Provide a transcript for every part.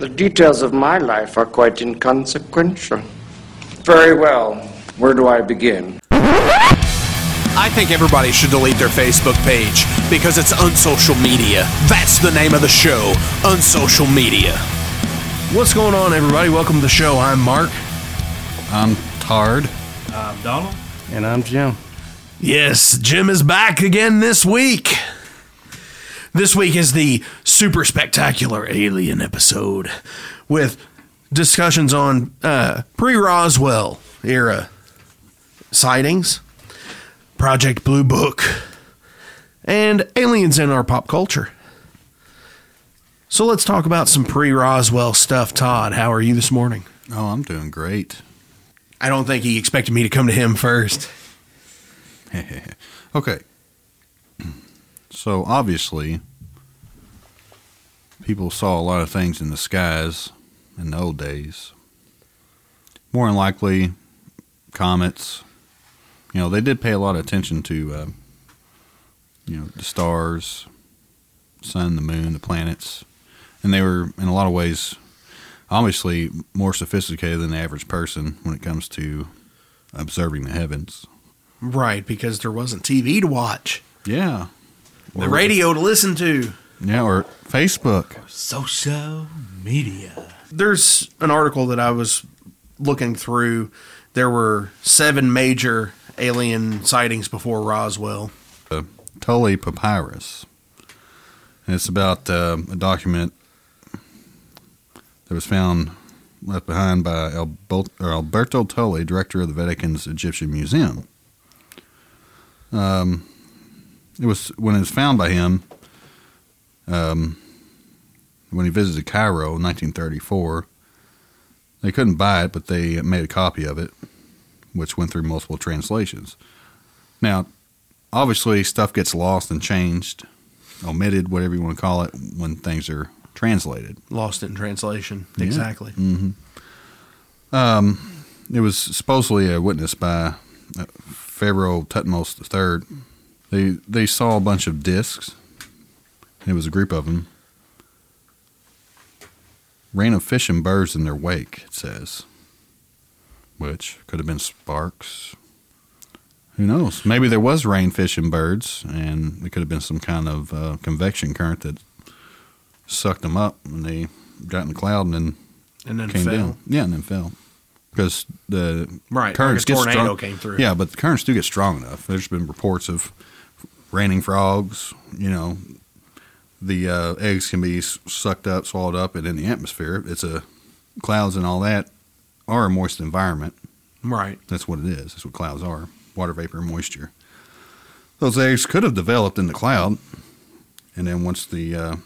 The details of my life are quite inconsequential. Very well. Where do I begin? I think everybody should delete their Facebook page because it's unsocial media. That's the name of the show, Unsocial Media. What's going on, everybody? Welcome to the show. I'm Mark. I'm Todd. I'm Donald. And I'm Jim. Yes, Jim is back again this week. This week is the super spectacular alien episode with discussions on uh, pre Roswell era sightings, Project Blue Book, and aliens in our pop culture. So let's talk about some pre Roswell stuff. Todd, how are you this morning? Oh, I'm doing great. I don't think he expected me to come to him first. okay. So obviously, people saw a lot of things in the skies in the old days. More than likely, comets. You know, they did pay a lot of attention to, uh, you know, the stars, sun, the moon, the planets, and they were in a lot of ways, obviously, more sophisticated than the average person when it comes to observing the heavens. Right, because there wasn't TV to watch, Yeah. The radio to listen to. Yeah, or Facebook. Social media. There's an article that I was looking through. There were seven major alien sightings before Roswell. the Tulli Papyrus. And it's about uh, a document that was found left behind by Alberto Tulli, director of the Vatican's Egyptian Museum. Um, it was when it was found by him. Um, when he visited Cairo in 1934, they couldn't buy it, but they made a copy of it, which went through multiple translations. Now, obviously stuff gets lost and changed, omitted, whatever you want to call it, when things are translated. Lost in translation. Yeah. Exactly. Um, it was supposedly a witness by uh, Pharaoh Thutmose III. They they saw a bunch of discs. It was a group of them. Rain of fish and birds in their wake. It says, which could have been sparks. Who knows? Maybe there was rain, fish, and birds, and it could have been some kind of uh, convection current that sucked them up, and they got in the cloud and then And then came fell. down. Yeah, and then fell because the Right, currents like get tornado strong. came through. Yeah, but the currents do get strong enough. There's been reports of raining frogs. You know, the uh, eggs can be sucked up, swallowed up, and in the atmosphere, it's a clouds and all that are a moist environment. Right. That's what it is. That's what clouds are: water vapor, and moisture. Those eggs could have developed in the cloud, and then once the uh,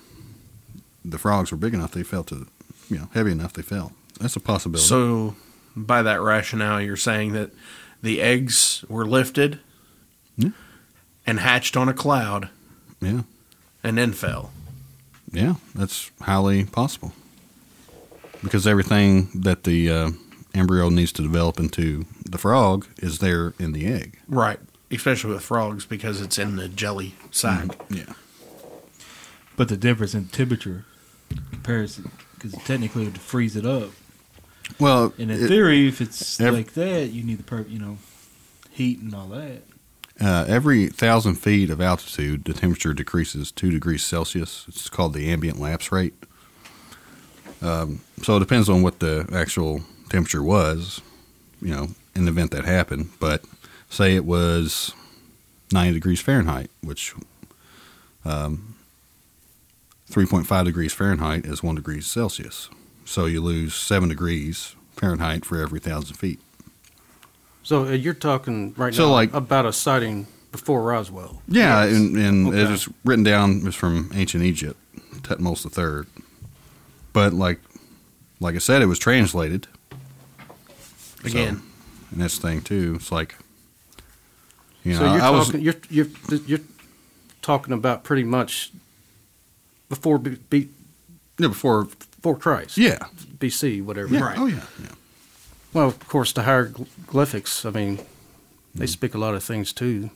the frogs were big enough, they fell to, you know, heavy enough, they fell. That's a possibility. So, by that rationale, you're saying that the eggs were lifted Yeah. And hatched on a cloud yeah, and then fell. yeah, that's highly possible. Because everything that the uh, embryo needs to develop into the frog is there in the egg. Right. Especially with frogs because it's in the jelly sac. Yeah. But the difference in temperature comparison, because technically to freeze it up. Well, And in it- theory, if it's ev- like that, you need the per, you know, heat and all that. Uh, every thousand feet of altitude, the temperature decreases two degrees Celsius. It's called the ambient lapse rate. Um, so it depends on what the actual temperature was, you know, in the event that happened. But say it was 90 degrees Fahrenheit, which um, 3.5 degrees Fahrenheit is 1 degree Celsius. So you lose 7 degrees Fahrenheit for every thousand feet. So uh, you're talking right So, now like- about a sighting before Roswell. Yeah, Yes. and, and it Okay. was written down. It was from ancient Egypt, Thutmose III. But like, like I said, it was translated. Again. So- and that's the thing too. It's like, you know, so you're I was talking you're you're you're talking about pretty much before B, B, yeah, before. before Christ. Yeah, BC, whatever. yeah, Right. oh yeah, yeah. Well, of course, the hieroglyphics. I mean, they speak a lot of things too.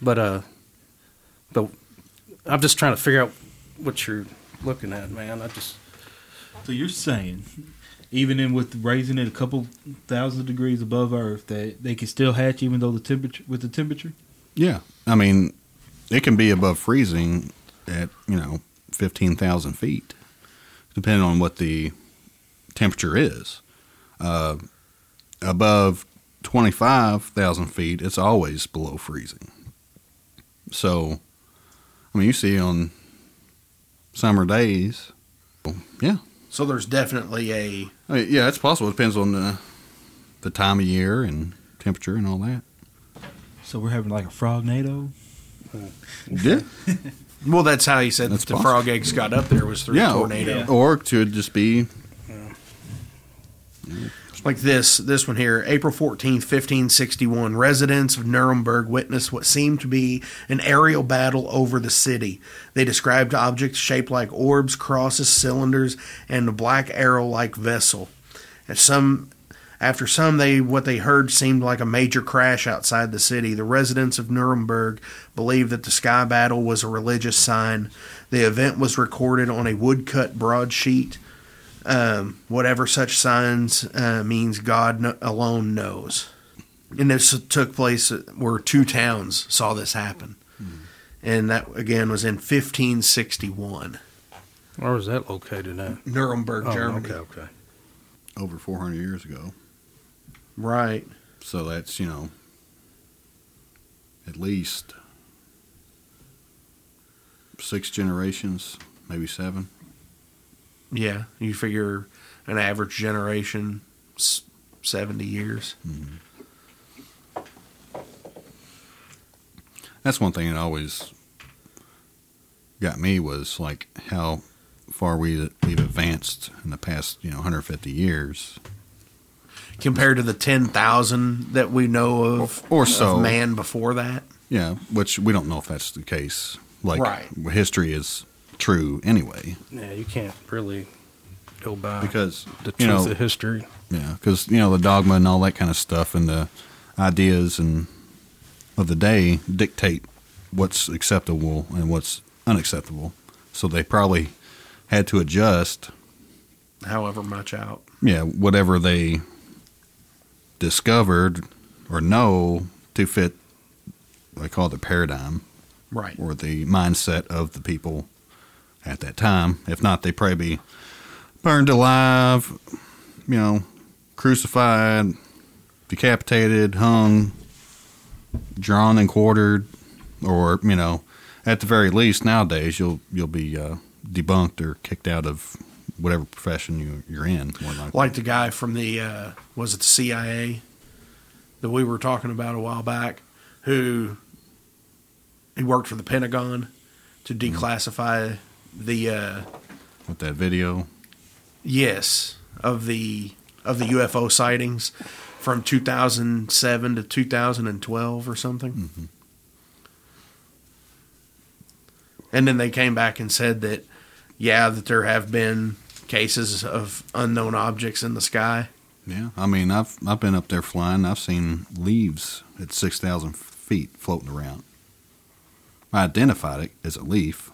But uh, but I'm just trying to figure out what you're looking at, man. I just So you're saying, even in with raising it a couple thousand degrees above Earth, that they can still hatch even though the temperature with the temperature. Yeah, I mean, it can be above freezing at you know fifteen thousand feet, depending on what the temperature is. Uh, above twenty five thousand feet, it's always below freezing. So, I mean, you see on summer days, yeah, So there's definitely a I mean, yeah, it's possible. It depends on the the time of year and temperature and all that. So we're having like a frog NATO. Yeah, well. That's how he said That's that the possible. frog eggs got up there was through yeah, a tornado. Yeah. or it could just be Like this, this one here, April 14th, 1561. Residents of Nuremberg witnessed what seemed to be an aerial battle over the city. They described objects shaped like orbs, crosses, cylinders, and a black arrow like vessel. At some after some they what they heard seemed like a major crash outside the city. The residents of Nuremberg believed that the sky battle was a religious sign. The event was recorded on a woodcut broadsheet um, whatever such signs uh, means God kn- alone knows. And this took place where two towns saw this happen. And that, again, was in 1561. where was that located at? Nuremberg, Oh, Germany. okay, okay. over 400 years ago. Right. So that's, you know, at least six generations, maybe seven. Yeah. You figure an average generation, 70 years. Mm-hmm. That's one thing that always got me was like how far we, we've advanced in the past, you know, 150 years. Compared to the 10,000 that we know of, Or of so. man before that. Yeah, which we don't know if that's the case. Like, Right. history is true anyway. Yeah, you can't really go by Because, the truth know, of history. Yeah, because you know the dogma and all that kind of stuff, and the ideas and of the day dictate what's acceptable and what's unacceptable. So they probably had to adjust, However much out. yeah, whatever they discovered or know to fit. They call it the paradigm Right. or the mindset of the people at that time. If not, they probably be burned alive, you know, crucified, decapitated, hung, drawn and quartered, or you know, at the very least nowadays you'll you'll be uh, debunked or kicked out of whatever profession you, you're in. More like the guy from the uh, was it the CIA that we were talking about a while back, who he worked for the Pentagon to declassify the uh, with that video. yes of the of the UFO sightings from 2007 to 2012 or something. And then they came back and said that yeah that there have been cases of unknown objects in the sky. Yeah, I mean, I've I've been up there flying. I've seen leaves at six thousand feet floating around. I identified it as a leaf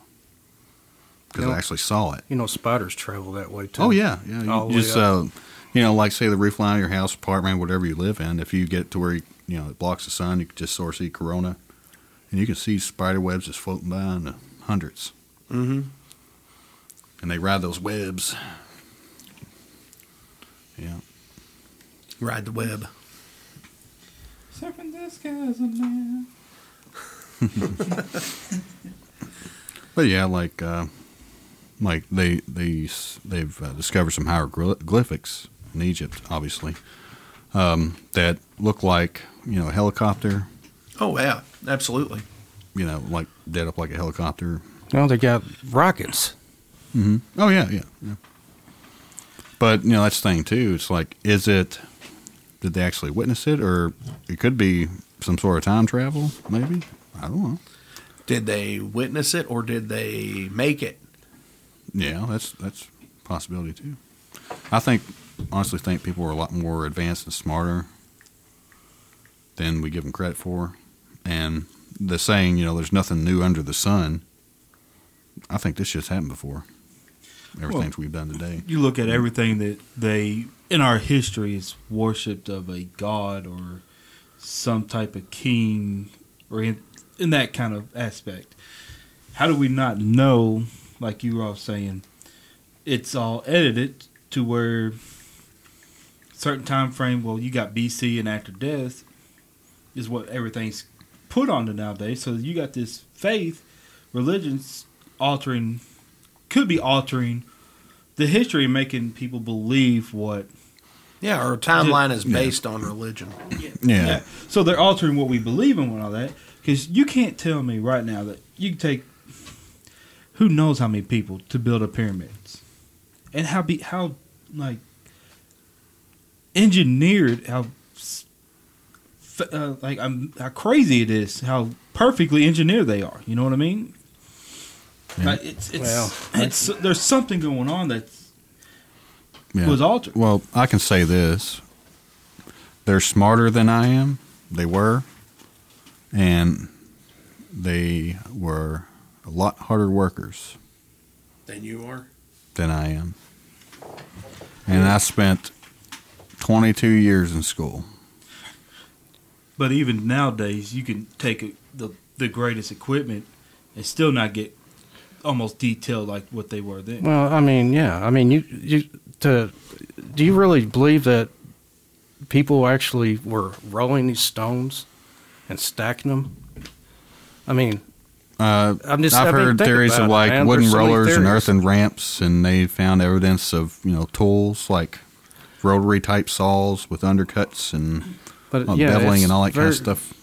because You I actually saw it. You know, spiders travel that way too. Oh yeah, yeah. You All just up. uh, you know, like say the roof line of your house, apartment, whatever you live in. If you get to where you, you know it blocks the sun, you can just sort of see corona, and you can see spider webs just floating by in the hundreds, Mm-hmm. and they ride those webs. Yeah. Ride the web. San Francisco's a man. But yeah, like uh, like they they they've uh, discovered some hieroglyphics in Egypt, obviously, um, that look like you know a helicopter. Oh yeah, absolutely. You know, like dead up like a helicopter. No, they got rockets. Oh yeah, yeah, yeah. But you know that's the thing too. It's like, is it? Did they actually witness it, or it could be some sort of time travel? Maybe I don't know. Did they witness it or did they make it? Yeah, that's that's a possibility too. I think honestly think people are a lot more advanced and smarter than we give them credit for. And the saying, you know, there's nothing new under the sun. I think this shit's happened before. everything Well- we've done today. You look at everything that they in our history is worshipped of a god or some type of king or in, in that kind of aspect. How do we not know, like you were all saying, it's all edited to where certain time frame, well, you got BC and after death is what everything's put onto nowadays. So you got this faith, religions altering, could be altering the history, and making people believe what. Yeah, our timeline is based on religion. Yeah. So they're altering what we believe in and all that. Because you can't tell me right now that you can take who knows how many people to build a pyramids, and how be how like engineered how uh, like um, how crazy it is how perfectly engineered they are. You know what I mean? Like, it's it's, Well, it's there's something going on that Yeah. was altered. Well, I can say this: they're smarter than I am. They were, and they were a lot harder workers Than you are. than I am. And I spent 22 years in school. But even nowadays, you can take a, the the greatest equipment and still not get almost detailed like what they were then. Well, I mean, yeah. I mean, you you to do you really believe that people actually were rolling these stones and stacking them? I mean, Uh, I'm just- I've I mean, heard theories of like man. wooden There's so rollers and earthen ramps, and they found evidence of you know tools like rotary type saws with undercuts and but uh, yeah, beveling and all that kind of stuff.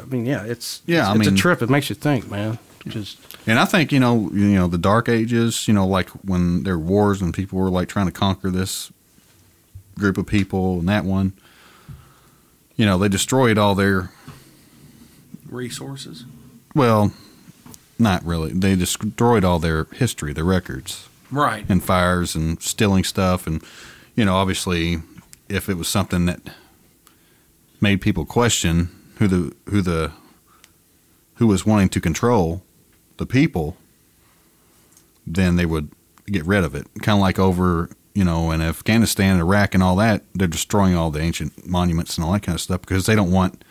I mean, yeah, it's Yeah, it's, I it's a trip. It makes you think, man. Just And I think you know, you know, the Dark Ages. You know, like when there were wars and people were like trying to conquer this group of people and that one. You know, they destroyed all their. Resources. Well, not really. They destroyed all their history, their records, Right. and fires and stealing stuff, and you know, obviously, if it was something that made people question who the who the who was wanting to control the people, then they would get rid of it. Kind of like over, you know, in Afghanistan, Iraq, and all that, they're destroying all the ancient monuments and all that kind of stuff because they don't want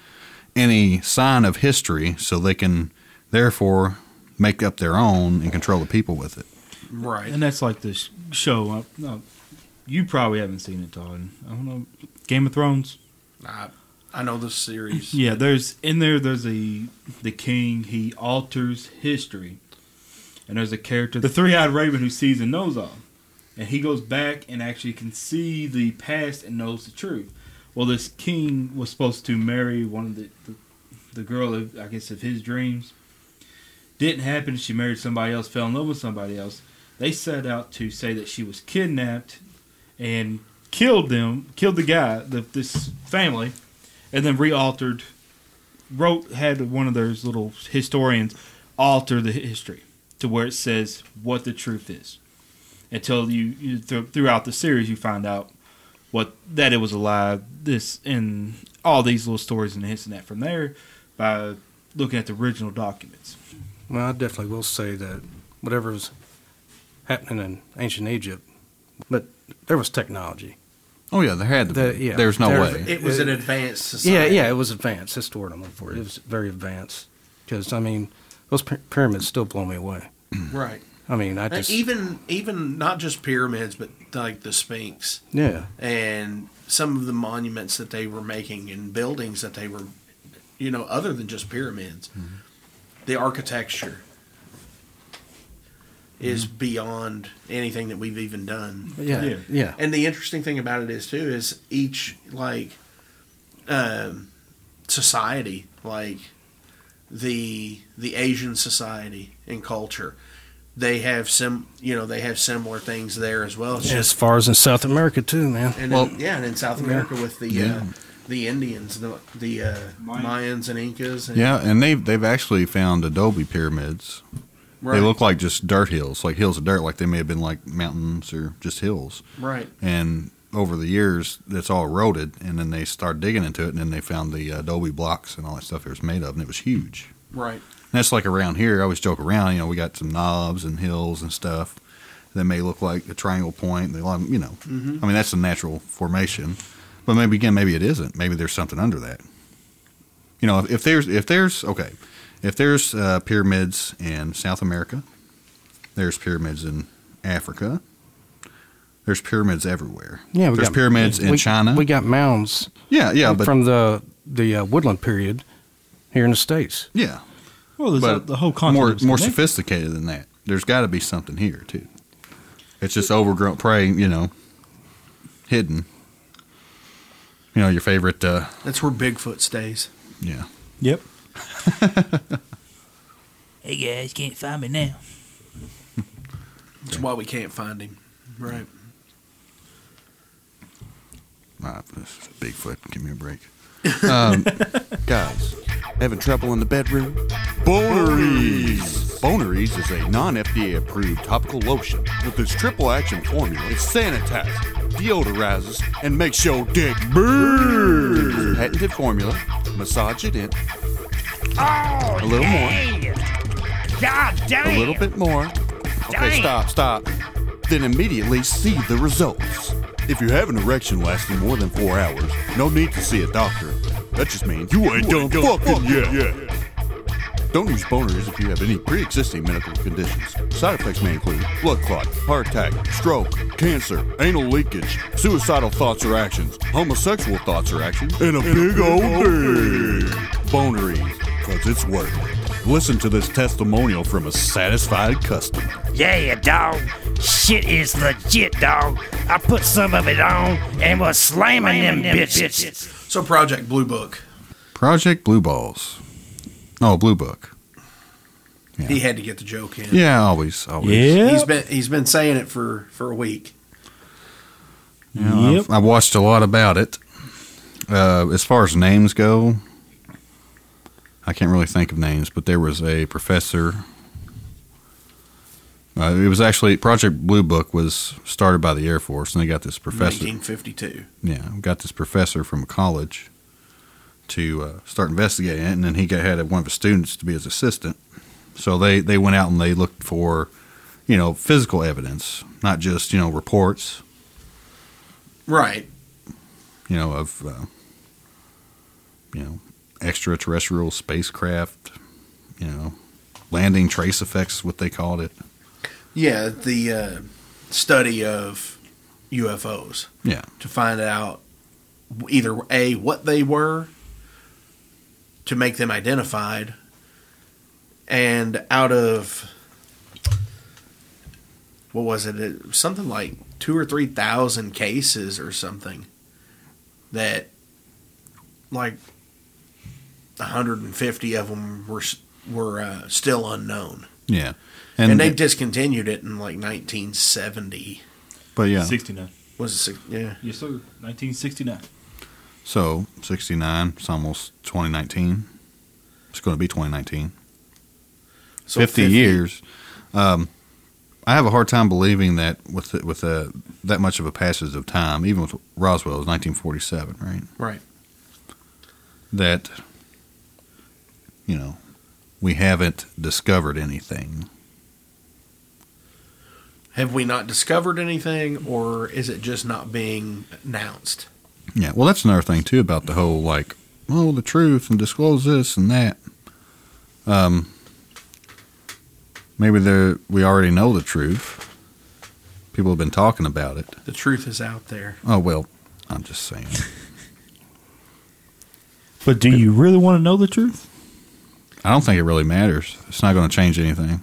any sign of history, so they can therefore make up their own and control the people with it. Right. And that's like this show. Uh, no, you probably haven't seen it, Todd. I don't know. Game of Thrones. I, I know the series. Yeah, there's in there. There's a the king. He alters history, and there's a character, the three-eyed raven, who sees and knows all, and he goes back and actually can see the past and knows the truth. Well, this king was supposed to marry one of the the, the girl, of, I guess, of his dreams. Didn't happen. She married somebody else, fell in love with somebody else. They set out to say that she was kidnapped and killed them, killed the guy, the, this family, and then re-altered wrote had one of those little historians alter the history to where it says what the truth is until you, you th- throughout the series you find out what that it was a lie this and all these little stories and this and that from there by looking at the original documents well, I definitely will say that whatever was happening in ancient Egypt, but there was technology. Oh yeah, there had to The- be. yeah, There's no there's- way. It was an advanced society. Yeah, yeah, it was advanced. That's the word I'm looking for. It was very advanced. Because I mean, those pyramids still blow me away. Mm. Right. I mean, I just even even not just pyramids, but like the Sphinx yeah, and some of the monuments that they were making and buildings that they were, you know, other than just pyramids, mm-hmm. The architecture is beyond anything that we've even done. yeah, Yeah. yeah, And the interesting thing about it is too is each like um, society, like the the Asian society and culture, they have some you know they have similar things there as well. It's As just far as in South America too, man. and Well- in, yeah, and in South America with the Yeah. uh, the Indians, the the uh, Mayan. Mayans and Incas. And, Yeah, and they've they've actually found adobe pyramids. right, They look like just dirt hills, like hills of dirt, like they may have been like mountains or just hills. right. And over the years, it's all eroded, and then they started digging into it, and then they found the adobe blocks and all that stuff it was made of, and it was huge. Right. And that's like around here. I always joke around, you know, we got some knobs and hills and stuff. that may look like a triangle point. They, you know, I mean that's a natural formation, but maybe again, maybe it isn't. Maybe there's something under that. You know, if, if there's if there's okay, if there's uh, pyramids in South America, there's pyramids in Africa. There's pyramids everywhere. Yeah, we there's got, pyramids in we, China. We got mounds yeah, yeah, but from the the uh, woodland period here in the states. yeah, Well, there's but a, the whole more concept. more sophisticated than that. There's got to be something here too. It's just overgrown prey, you know, hidden. You know, your favorite. Uh, That's where Bigfoot stays. yeah, Yep. Hey guys, can't find me now. That's why we can't find him. Right. uh, Bigfoot. Give me a break, um, guys. Having trouble in the bedroom? Boneries. Boneries is a non-FDA approved topical lotion with its triple action formula. It sanitizes, deodorizes, and makes your dick burn. Patented formula. Massage it in. Oh, a little more. God damn. A little bit more. Okay, stop, stop. Then immediately see the results. If you have an erection lasting more than four hours, no need to see a doctor. That just means you ain't done fucking yet. Don't use boners if you have any pre-existing medical conditions. Side effects may include blood clot, heart attack, stroke, cancer, anal leakage, suicidal thoughts or actions, homosexual thoughts or actions, and a big old dick. Boneries, cause it's worth it. Listen to this testimonial from a satisfied customer. Yeah, dog. Shit is legit, dog. I put some of it on and was slamming them bitches. So Project Blue Book. Project Blue Balls. Oh, Blue Book. He had to get the joke in. Yeah, always, always. Yeah. He's been he's been saying it for for a week. You know, Yep. I've, I've watched a lot about it. Uh, as far as names go, I can't really think of names, but there was a professor. Uh, it was actually Project Blue Book was started by the Air Force, and they got this professor. 1952. Yeah, got this professor from a college to uh, start investigating it, and then he got, had one of his students to be his assistant. So they they went out and they looked for, you know, physical evidence, not just you know reports, Right. you know, of uh, you know extraterrestrial spacecraft, you know, landing trace effects, what they called it. Yeah, the uh, study of UFOs Yeah, to find out either a what they were to make them identified, and out of what was it? it something like two or three thousand cases or something that like 150 of them were were uh, still unknown. yeah, And, and, they discontinued it in like 1970. but yeah, 69. Was it? six- Yeah. Yes, sir. 1969. so sixty nine, it's almost twenty nineteen. It's going to be twenty nineteen. So 50, years. Um, I have a hard time believing that with with uh, that much of a passage of time, even with Roswell, it was 1947, right? Right. That you know we haven't discovered anything. Have we not discovered anything, or is it just not being announced? Yeah, well, that's another thing too about the whole like, oh, the truth and disclose this and that. Um, maybe the we already know the truth. People have been talking about it. The truth is out there. Oh well, I'm just saying. But do you really want to know the truth? I don't think it really matters. It's not going to change anything.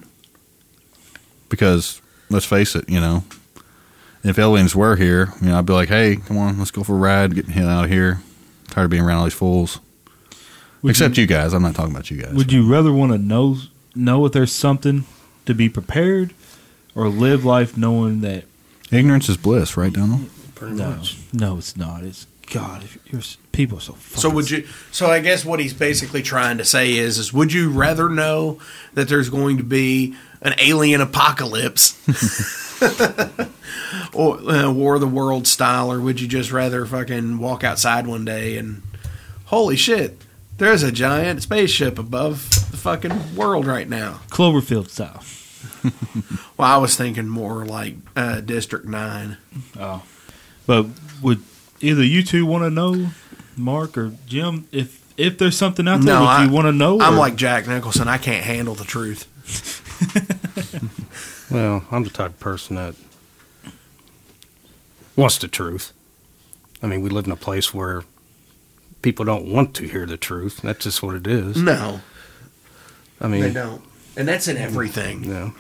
Because let's face it, you know, if aliens were here, you know, I'd be like, hey, come on, let's go for a ride, get the hell out of here. tired of being around all these fools. Would Except you, guys. I'm not talking about you guys. Would you rather want to know know if there's something to be prepared, or live life knowing that Ignorance is bliss, right, Donald? Pretty no, much. no, it's not. It's God. If you're people are so. So would you? So I guess what he's basically trying to say is, is would you rather know that there's going to be an alien apocalypse, or uh, War of the World style, or would you just rather fucking walk outside one day and holy shit, there's a giant spaceship above the fucking world right now? Cloverfield style. Well, I was thinking more like uh, District Nine. Oh, but would either you two want to know, Mark or Jim, if if there's something out there No, that I- you want to know? I'm or- like Jack Nicholson. I can't handle the truth. Well, I'm the type of person that wants the truth. I mean, we live in a place where people don't want to hear the truth. That's just what it is. No, I mean, they don't, and that's in everything. you know,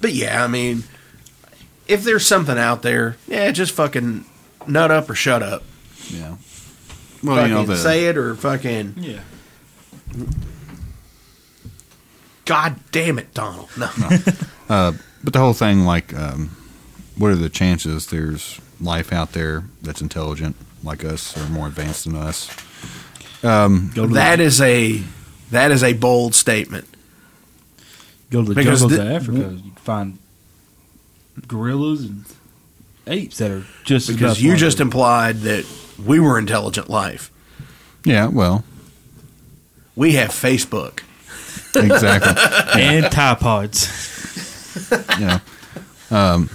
But yeah, I mean, if there's something out there, yeah, just fucking nut up or shut up. Yeah. Well, fucking you know the say it or fucking yeah. God damn it, Donald. No, but the whole thing like um, what are the chances there's life out there that's intelligent like us or more advanced than us? Go to that the, is a that is a bold statement. go to the because jungles the- of Africa. You find gorillas and apes that are just Because you just us. implied that we were intelligent life. Yeah, well, We have Facebook. exactly. and Pods. you know. Um,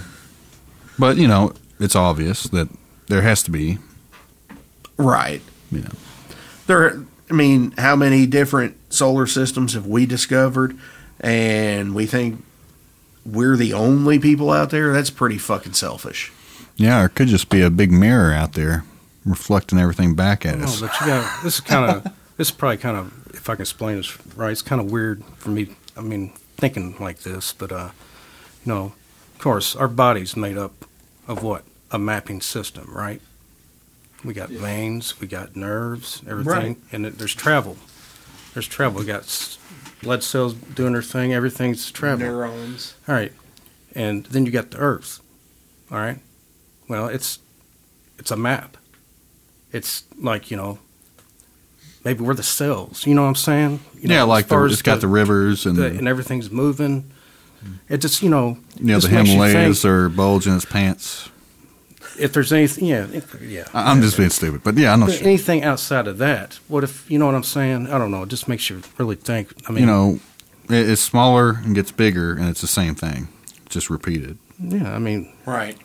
but you know, it's obvious that there has to be, Right. you know, There I mean, how many different solar systems have we discovered and we think we're the only people out there? That's pretty fucking selfish. yeah, or it could just be a big mirror out there reflecting everything back at no, us. but you got this is kind of this is probably kind of if I can explain this right. It's kind of weird for me. I mean, thinking like this, but uh, you know, of course, our body's made up of what a mapping system, right? We got veins, we got nerves, everything, Right. and it, there's travel. There's travel. We got s- blood cells doing their thing. Everything's traveling. Neurons. All right, and then you got the Earth. All right, well, it's it's a map. It's like you know, maybe we're the cells. You know what I'm saying? You know, yeah, as like far the, it's got the, rivers and the- and everything's moving. It just you know, you know the just you Himalayas are bulging its pants. If there's anything, yeah, if- yeah. I- I'm just being stupid, but yeah, I'm not But sure. anything outside of that, what if you know what I'm saying? I don't know. It just makes you really think. I mean, you know, it, it's smaller and gets bigger, and it's the same thing, just repeated. yeah. I mean, Right.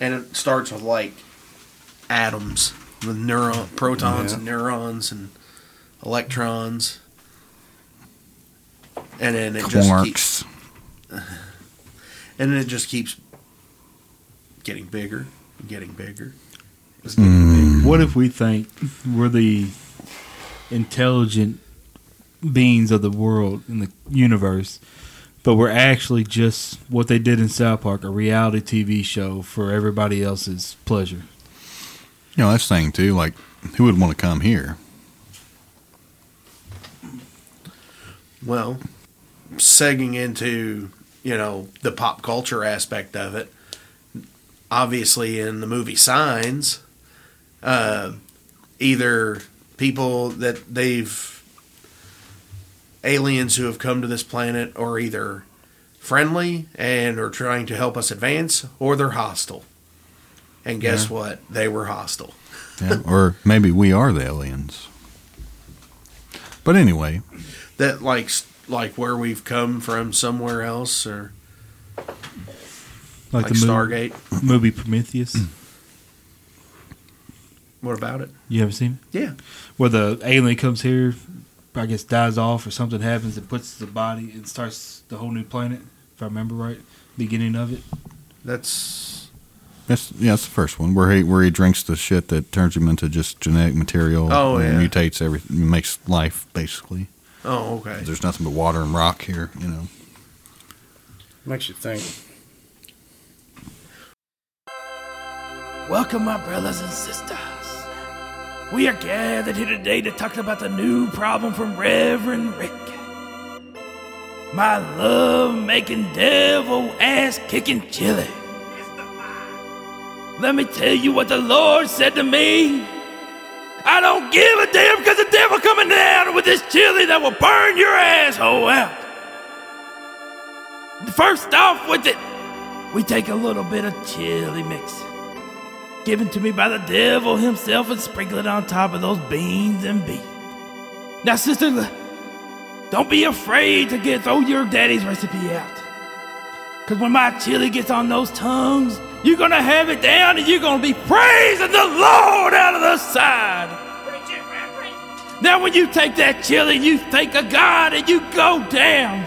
And it starts with like atoms with neuron protons Yeah. and neurons and electrons. And then it just keeps Quarks. and then it just keeps getting bigger, and getting bigger. It's getting mm. bigger. What if we think we're the intelligent beings of the world in the universe, but we're actually just what they did in South Park, a reality TV show for everybody else's pleasure? You know, that's the thing too. Like, who would want to come here? Well, segging into, you know, the pop culture aspect of it, obviously in the movie Signs, uh, either people that they've, aliens who have come to this planet are either friendly and are trying to help us advance, or they're hostile. And guess Yeah. what? They were hostile. Yeah, or maybe we are the aliens. But anyway, That like like where we've come from somewhere else, or Like, like, the Stargate. movie, movie Prometheus. Mm. What about it? You ever seen it? Yeah. Where the alien comes here, I guess dies off or something happens, it puts the body and starts the whole new planet, if I remember right. Beginning of it. That's that's yeah, that's the first one where he where he drinks the shit that turns him into just genetic material. Oh, and yeah. mutates everything, makes life basically. oh okay. There's nothing but water and rock here, you know. makes you think. Welcome, my brothers and sisters. We are gathered here today to talk about the new problem from Reverend Rick. My love making devil ass kicking chili. Let me tell you what the Lord said to me. I don't give a damn because the devil coming down with this chili that will burn your asshole out. First off with it, we take a little bit of chili mix given to me by the devil himself and sprinkle it on top of those beans and beef. Now, sister, don't be afraid to get throw your daddy's recipe out. Cause when my chili gets on those tongues, you're gonna have it down and you're gonna be praising the Lord out of the side. Now when you take that chili you think of God and you go down,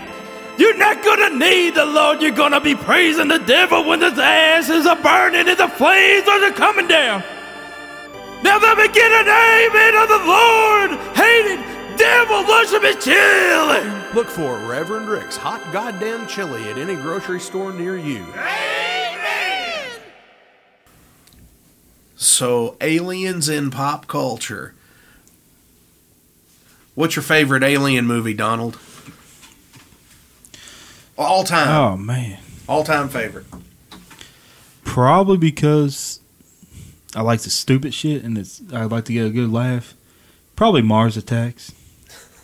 you're not gonna need the Lord. You're gonna be praising the devil when his asses are burning and the flames are coming down. Now let me get an amen of the Lord. Hated devil worshiping chili. Look for Reverend Rick's hot goddamn chili at any grocery store near you. Amen. So, aliens in pop culture. What's your favorite alien movie, Donald? All time. Oh man, All time favorite. probably because I like the stupid shit and it's I like to get a good laugh. Probably Mars Attacks.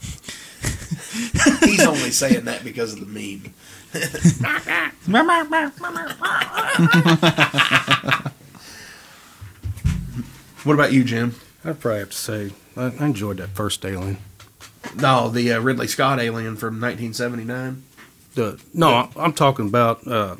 He's only saying that because of the meme. What about you, Jim? I'd probably have to say I, I enjoyed that first Alien. No, the uh, Ridley Scott alien from 1979. The no, I'm talking about. Uh,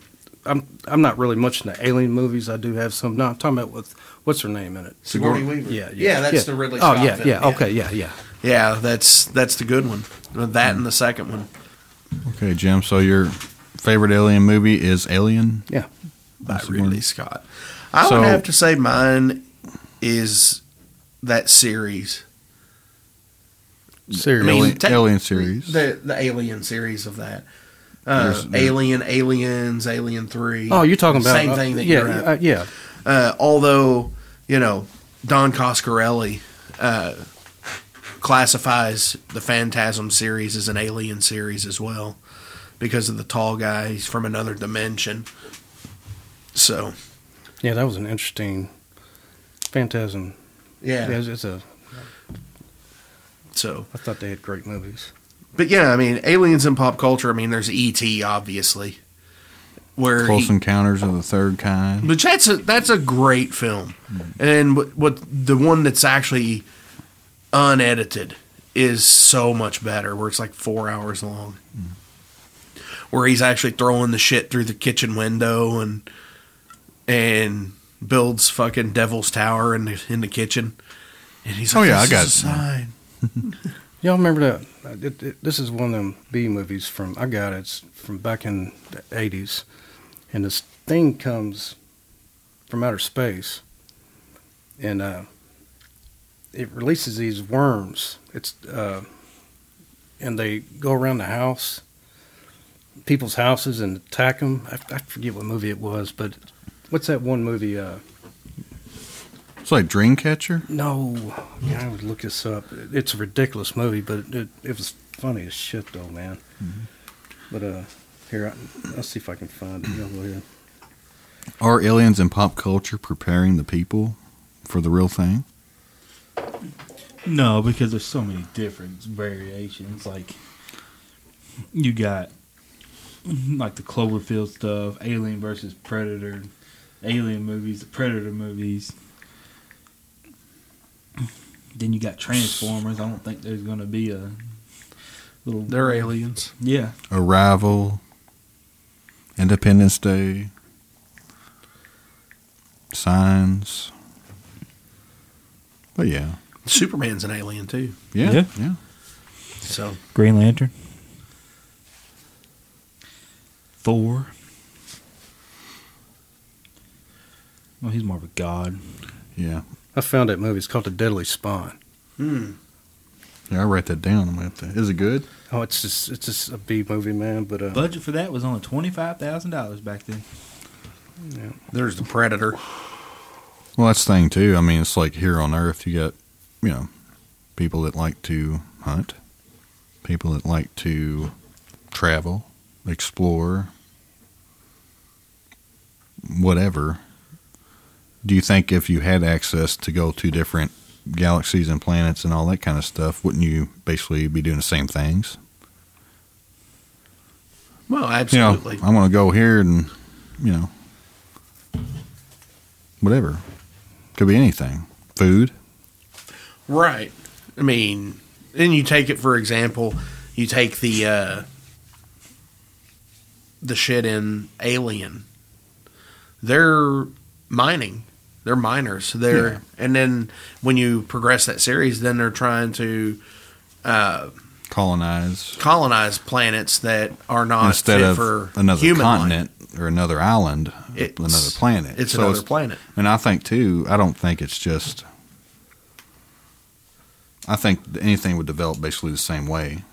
I'm I'm not really much into alien movies. I do have some. No, I'm talking about with what's her name in it. Sigourney Weaver. Yeah, yeah, that's yeah. the Ridley Oh yeah, film, yeah. Okay, yeah, yeah. yeah. That's that's the good one. That and the second one Okay, Jim. So your favorite alien movie is Alien? Yeah. by Sigourney. Ridley Scott. I So- would have to say mine is that series. Serious. I mean, Alien, te- Alien series. The the Alien series of that. Uh, Alien, Aliens, Alien Three. oh, you're talking about same uh, thing that yeah, you're at. uh, yeah. Although you know Don Coscarelli uh, classifies the Phantasm series as an Alien series as well because of the tall guy. He's from another dimension. So Yeah, that was an interesting Phantasm. yeah, Yeah, it's a. so I thought they had great movies. But yeah, I mean aliens in pop culture. I mean, there's E.T. obviously, where Close he- Encounters of the Third Kind. But that's a that's a great film, hmm. and what, what the one that's actually unedited is so much better. Where it's like four hours long, hmm. where he's actually throwing the shit through the kitchen window and and builds fucking Devil's Tower in the in the kitchen, and he's like, Oh, yeah, I got a sign." Y'all remember that? uh, It, it, this is one of them B movies from I got it. It's from back in the '80s, and this thing comes from outer space, and uh, it releases these worms. It's uh, and they go around the house, people's houses, and attack them. I, I forget what movie it was, but what's that one movie? Uh, It's like Dreamcatcher. no, yeah, I would look this up. It's a ridiculous movie, but it, it was funny as shit, though, man. But uh, here, I, I'll see if I can find it. Y'all go ahead. Are aliens in pop culture preparing the people for the real thing? No, because there's so many different variations. Like you got like the Cloverfield stuff, Alien versus Predator, Alien movies, the Predator movies. Then you got Transformers. I don't think there's gonna be a little. They're aliens. Yeah, Arrival, Independence Day, Signs. But yeah, Superman's an alien too. yeah, Yeah. yeah. So Green Lantern, Thor. Well, he's more of a god. yeah. I found that movie. It's called The Deadly Spawn. hmm. Yeah, I write that down. I'm gonna have to. Is it good? Oh, it's just it's just a B movie, man. But uh, Budget for that was only twenty five thousand dollars back then. there's the Predator. Well, that's the thing too. I mean, it's like here on Earth, you got you know people that like to hunt, people that like to travel, explore, whatever. Do you think if you had access to go to different galaxies and planets and all that kind of stuff, wouldn't you basically be doing the same things? Well, You absolutely. know, I want to go here and you know whatever. Could be anything. Food. Right. I mean, then you take it for example, you You take the uh, the shit in Alien. They're mining. They're miners. They're Yeah. and then when you progress that series, then they're trying to uh, Colonize colonize planets that are not instead fit of for another human life. continent or another island, It's- another planet. It's So another planet. And I think too, I don't think it's just. I think anything would develop basically the same way.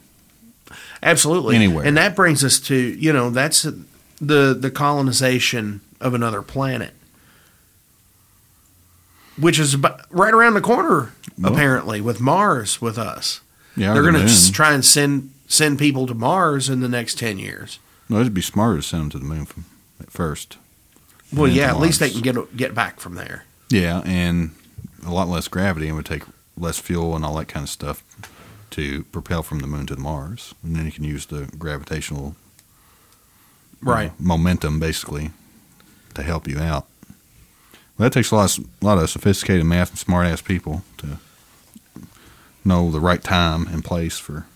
Absolutely. Anywhere. And that brings us to, you know, that's the the colonization of another planet. Which is about, right around the corner Well- apparently with Mars with us. Yeah, They're going to try and send send people to Mars in the next 10 years. No, it'd be smarter to send them to the moon from, at first. Well, yeah, at least they can get get back from there. Yeah, and a lot less gravity, and would take less fuel and all that kind of stuff to propel from the moon to Mars, and then you can use the gravitational know, Right. momentum basically to help you out. Well, that takes a lot, of, a lot of sophisticated math and smart ass people to know the right time and place for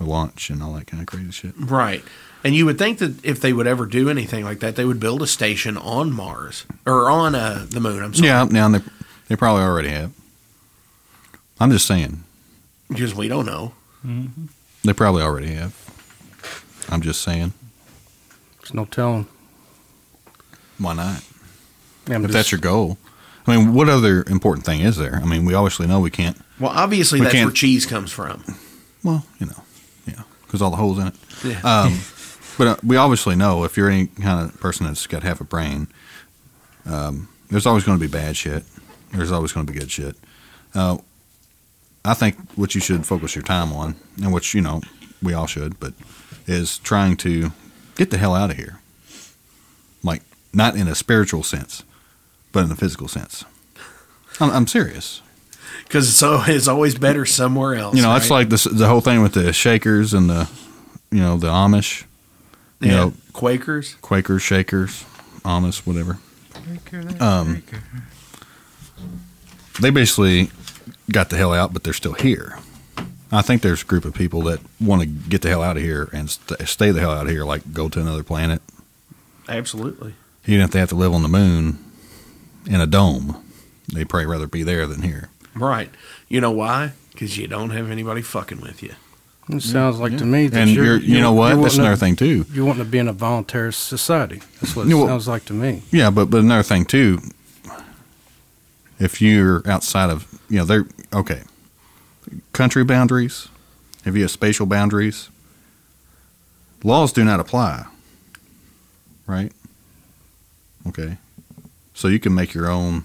a launch and all that kind of crazy shit. Right. And you would think that if they would ever do anything like that, they would build a station on Mars or on uh, the moon. I'm sorry. Yeah, now they they probably already have. I'm just saying Because we don't know. they probably already have. I'm just saying There's no telling. why not? Yeah, if just- that's your goal. I mean, what other important thing is there? I mean, we obviously know we can't. Well, obviously We that's where cheese comes from. Well, you know, yeah, because all the holes in it. Yeah. Um, but uh, we obviously know if you're any kind of person that's got half a brain, um, there's always going to be bad shit. There's always going to be good shit. Uh, I think what you should focus your time on, and which you know we all should, but is trying to get the hell out of here. Like not in a spiritual sense, but in a physical sense. I'm, I'm serious. Because it's, it's always better somewhere else. You know, it's right? like this, the whole thing with the Shakers and the, you know, the Amish, you Yeah, know, Quakers. Quakers, Shakers, Amish, whatever. Um, they basically got the hell out, but they're still here. I think there's a group of people that want to get the hell out of here and st- stay the hell out of here, like go to another planet, Absolutely. even if they have to live on the moon in a dome. They probably rather be there than here. Right. You know why? Because you don't have anybody fucking with you. It sounds like to me that And you're, you're, you know what? you're That's another to- thing too. You want to be in a voluntary society. That's what it You know, sounds like to me. Yeah, but but another thing too, if you're outside of you know they're okay, country boundaries, if you have spatial boundaries, laws do not apply. Right. Okay, so you can make your own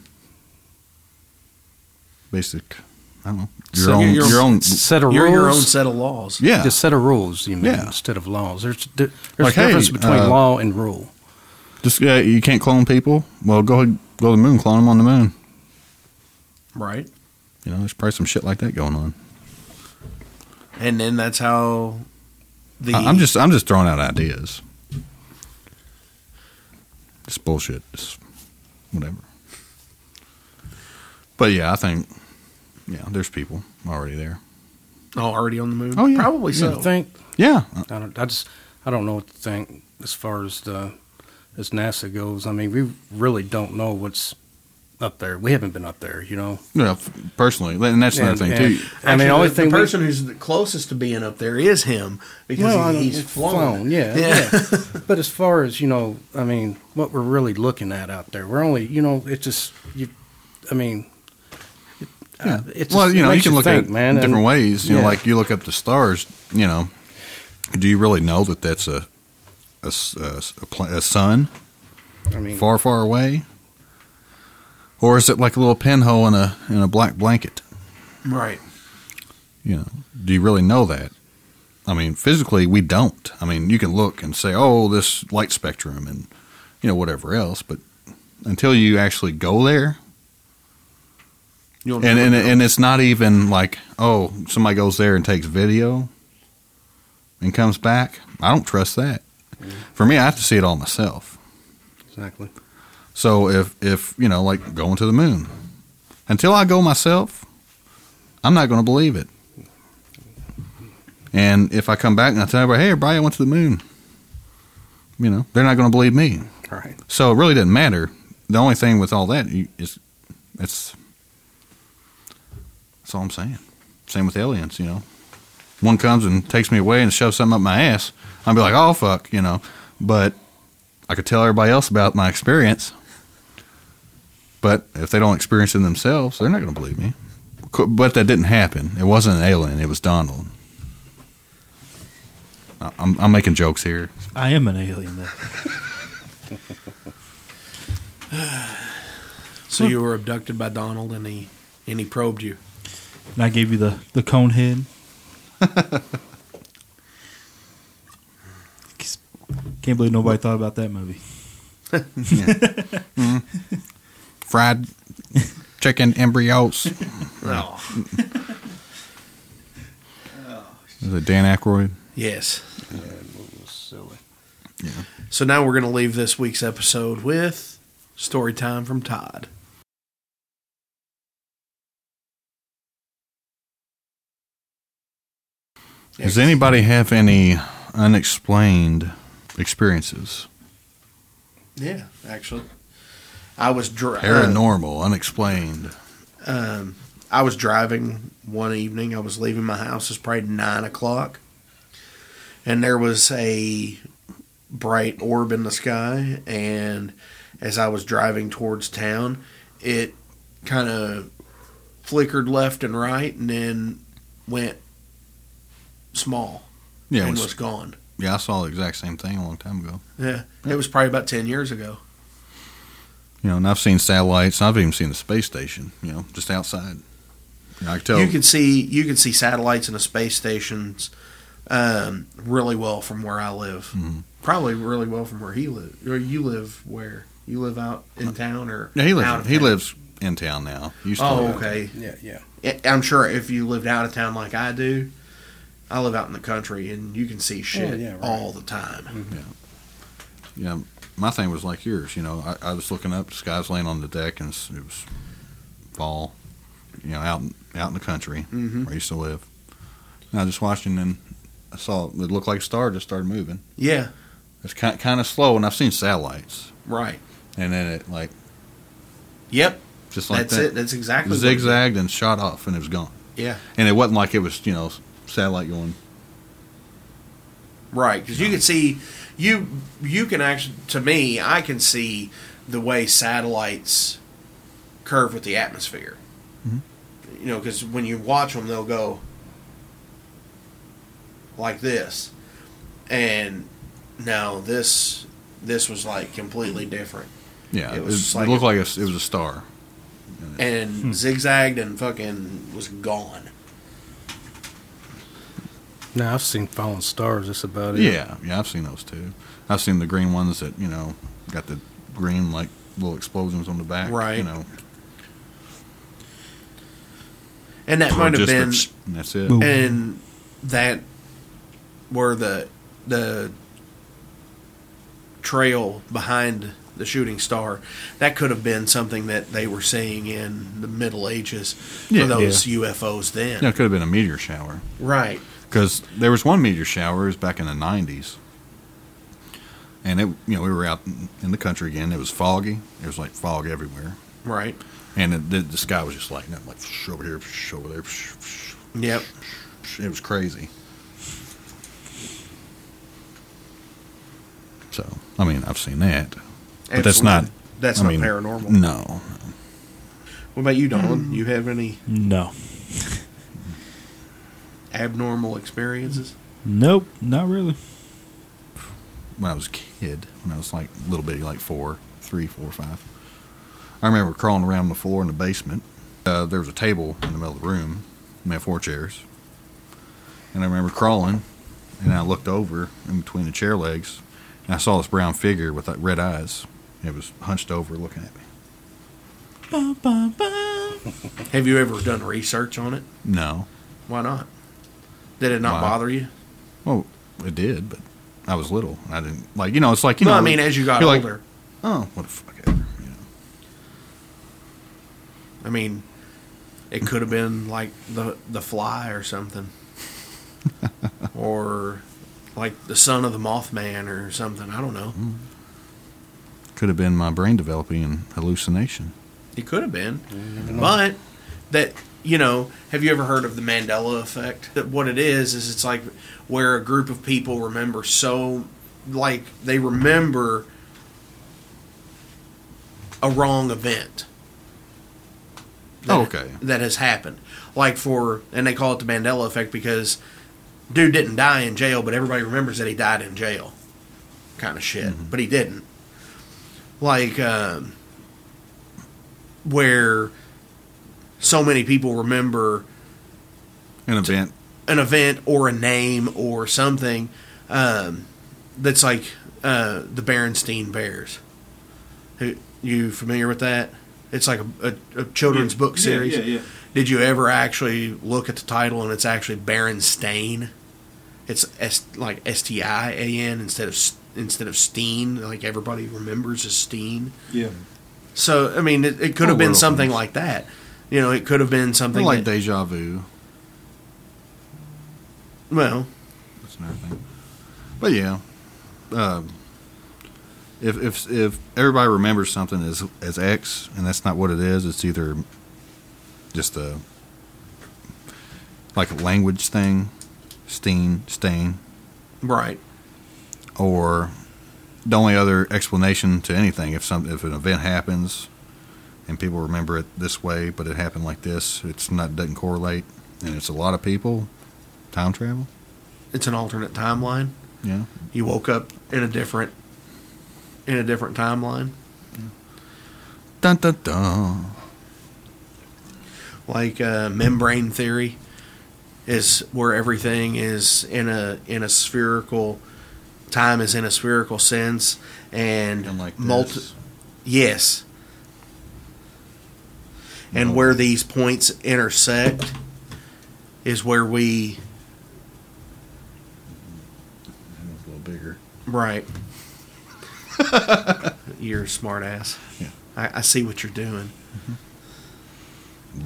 basic. I don't know your So own you're- your own. Set of You're rules. your own set of laws. Yeah, The set of rules, you mean, Yeah. instead of laws. There's there's Like, a difference hey, between uh, law and rule. just uh, you can't clone people. Well, go ahead, go to the moon, clone them on the moon. Right. You know, there's probably some shit like that going on. And then that's how the. I- I'm just I'm just throwing out ideas. It's bullshit. It's whatever. But yeah, I think yeah, there's people already there. Oh, already on the moon? Oh, yeah. Probably You so. think? Yeah, I don't. I just. I don't know what to think as far as the as NASA goes. I mean, we really don't know what's up there. We haven't been up there, you know. yeah. Personally, and that's another And- thing and- too. I mean, the only the, thing the we- person who's the closest to being up there is him because Well, he, he's it's flown. yeah, yeah. but as far as you know, I mean, what we're really looking at out there, we're only, you know, it's just, you, I mean, it, uh, it's well, just- you know, you can look think, at man, different and- ways. You know, like you look up the stars. You know, do you really know that that's a pla- a sun I mean, far, far away, or is it like a little pinhole in a in a black blanket? Right. You know, do you really know that? I mean, physically, we don't. I mean, you can look and say, "Oh, this light spectrum," and you know whatever else, but until you actually go there, You'll and and, and it's not even like, oh, somebody goes there and takes video and comes back. I don't trust that. For me, I have to see it all myself. exactly. So if if you know, like going to the moon, until I go myself, I'm not going to believe it. And if I come back and I tell everybody, hey, everybody, I went to the moon, you know, they're not going to believe me. Right. So it really didn't matter. The only thing with all that is, it's that's all I'm saying. Same with aliens, you know. One comes and takes me away and shoves something up my ass. I'd be like, oh fuck, you know. But I could tell everybody else about my experience. But if they don't experience it themselves, they're not going to believe me. But that didn't happen. It wasn't an alien. It was Donald. I- I'm, I'm making jokes here. I am an alien. Then. So you were abducted by Donald, and he and he probed you. And I gave you the the cone head. Can't believe nobody thought about that movie. Mm-hmm. Fried chicken embryos. Oh, Is it Dan Aykroyd? yes. Silly. So now we're going to leave this week's episode with story time from Todd. Does anybody have any unexplained experiences? Yeah, actually, I was dri- uh, Paranormal, unexplained. um, I was driving one evening. I was leaving my house. It's probably nine o'clock, and there was a bright orb in the sky. And as I was driving towards town, it kind of flickered left and right, and then went small Yeah, it and was- was gone. yeah, I saw the exact same thing a long time ago. Yeah, it was probably about ten years ago. You know, and I've seen satellites. I've even seen the space station. You know, just outside. You know, I can tell. You can see you can see satellites and the space stations um, really well from where I live. Mhm. Probably really well from where he lives. Or you live where? You live out in town or yeah, he out lives. of He town? lives in town now. Used to Oh, okay. Yeah, yeah. I- I'm sure if you lived out of town like I do, I live out in the country and you can see shit yeah, right. all the time. Yeah. Yeah, my thing was like yours. You know, I, I was looking up. The sky's laying on the deck, and it was fall. You know, out in- out in the country Mhm. where I used to live. And I was just watching, and I saw it looked like a star just started moving. Yeah, It's kind kind of slow, and I've seen satellites, right. and then it like Yep, just like that's that. it. That's exactly it zigzagged and shot off, and it was gone. Yeah, And it wasn't like it was you know satellite going. Right, because you could see you you can actually to me I can see the way satellites curve with the atmosphere. Mm-hmm. You know, because when you watch them, they'll go like this, and now this this was like completely different Yeah, It it, was was like it looked a- like a, it was a star. and hmm. zigzagged and fucking was gone. Now I've seen falling stars. That's about it. Yeah, yeah, I've seen those too. I've seen the green ones that you know got the green like little explosions on the back. Right. You know, And that might have just the been that's it. Boom. and that were the the trail behind the shooting star that could have been something that they were seeing in the middle ages for Yeah. those ufos then Yeah, it could have been a meteor shower right because there was one meteor shower. It was back in the '90s, and it you know we were out in- in the country again. It was foggy. it was like fog everywhere, right and it, the, the sky was just lighting up like psh, over here, psh, over there. psh, psh, yep psh. It was crazy. So I mean, I've seen that, but that's not. that's I not mean, paranormal No, what about you Don? you have any No. Abnormal experiences Nope, not really. when I was a kid, when I was like a little bitty, like four, three, four, five. I remember crawling around the floor in the basement. Uh, there was a table in the middle of the room. We had four chairs. And I remember crawling, and I looked over in between the chair legs, and I saw this brown figure with like, red eyes. It was hunched over looking at me. have you ever done research on it No. why not did it not Why? bother you Well, it did, but I was little. I didn't, like, you know, it's like, you no know. i mean as you got you're like, older oh, what the fuck ever. You know. I mean, it could have been like the the fly or something. or like the son of the Mothman or something. I don't know. Hmm. Could have been my brain developing an hallucination. It could have been, but that you know, have you ever heard of the Mandela effect? That what it is is it's like where a group of people remember so, like they remember a wrong event. that- Oh, okay. That has happened, like for, and they call it the Mandela effect because dude didn't die in jail, but everybody remembers that he died in jail, kind of shit. But he didn't. Like, um, where so many people remember An event. an event or a name or something um, that's like uh, the Berenstein Bears. Who- You familiar with that? It's like a, a, a children's book series. yeah, yeah. Did you ever actually look at the title and it's actually Berenstain? It's S, like S T I A N instead of S- instead of Steen, like everybody remembers as Steen. Yeah. So I mean, it, it could have Oh, been something like that. You know, it could have been something like that, deja vu. well, That's another thing. But yeah, um, if if if everybody remembers something as as X and that's not what it is, it's either just a like a language thing, steen, stain, right. or the only other explanation to anything if some if an event happens and people remember it this way, but it happened like this, it's not doesn't correlate, and it's a lot of people. Time travel, It's an alternate timeline. yeah. You woke up in a different in a different timeline. Dun dun dun. Like uh, membrane theory is where everything is in a in a spherical time is in a spherical sense and, And like multi- yes. And No. where these points intersect is where we a little bigger. Right. you're a smart ass. Yeah. I, I see what you're doing.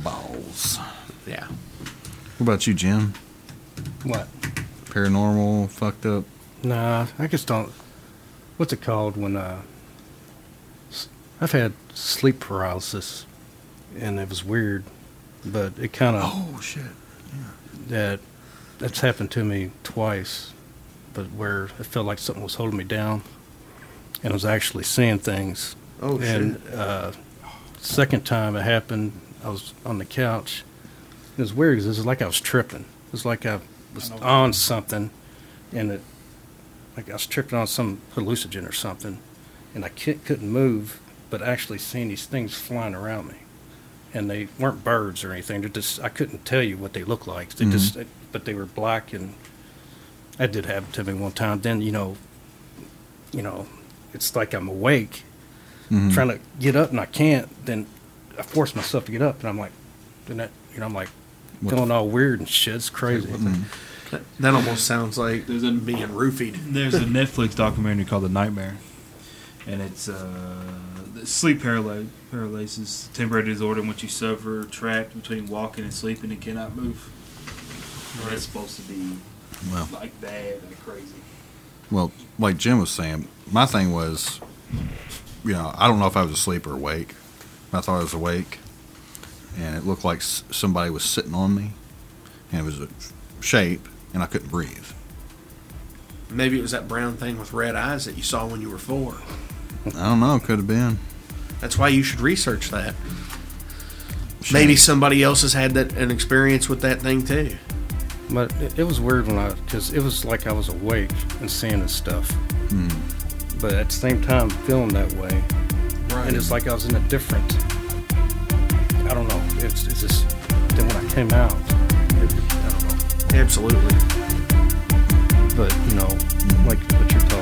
Balls. Yeah. What about you, Jim? What? Paranormal, fucked up. Nah, I just don't. What's it called when uh? s- I've had sleep paralysis, and it was weird, but it kind of Oh shit. that that's happened to me twice, but where it felt like something was holding me down, and I was actually seeing things. Oh shit. and uh, second time it happened, I was on the couch. It was weird because it was like I was tripping. It was like I was on something, and it like I was tripping on some hallucinogen or something, and I couldn't move, but actually seeing these things flying around me, and they weren't birds or anything. They're just I couldn't tell you what they looked like. They just but they were black, and that did happen to me one time. Then you know, you know, it's like I'm awake Mhm. trying to get up and I can't, then I force myself to get up and I'm like, then that, you know, I'm like What feeling all weird and shit. It's crazy. That, that almost sounds like There's a- being roofied. There's a Netflix documentary called The Nightmare, and it's uh, sleep paraly- paralysis, temporary disorder in which you suffer trapped between walking and sleeping and cannot move. And It's supposed to be Well, like bad, and crazy. well, like Jim was saying, my thing was, you know, I don't know if I was asleep or awake. I thought I was awake, and it looked like somebody was sitting on me, and it was a shape, and I couldn't breathe. Maybe it was that brown thing with red eyes that you saw when you were four. I don't know. Could have been. That's why you should research that. Maybe somebody else has had that an experience with that thing too. But it, it was weird when I, because it was like I was awake and seeing this stuff. Hmm. But at the same time, feeling that way. Right. And it's like I was in a different, I don't know. It's, it's just, then when I came out, it, I don't know. Absolutely. But, you know, like what you're talking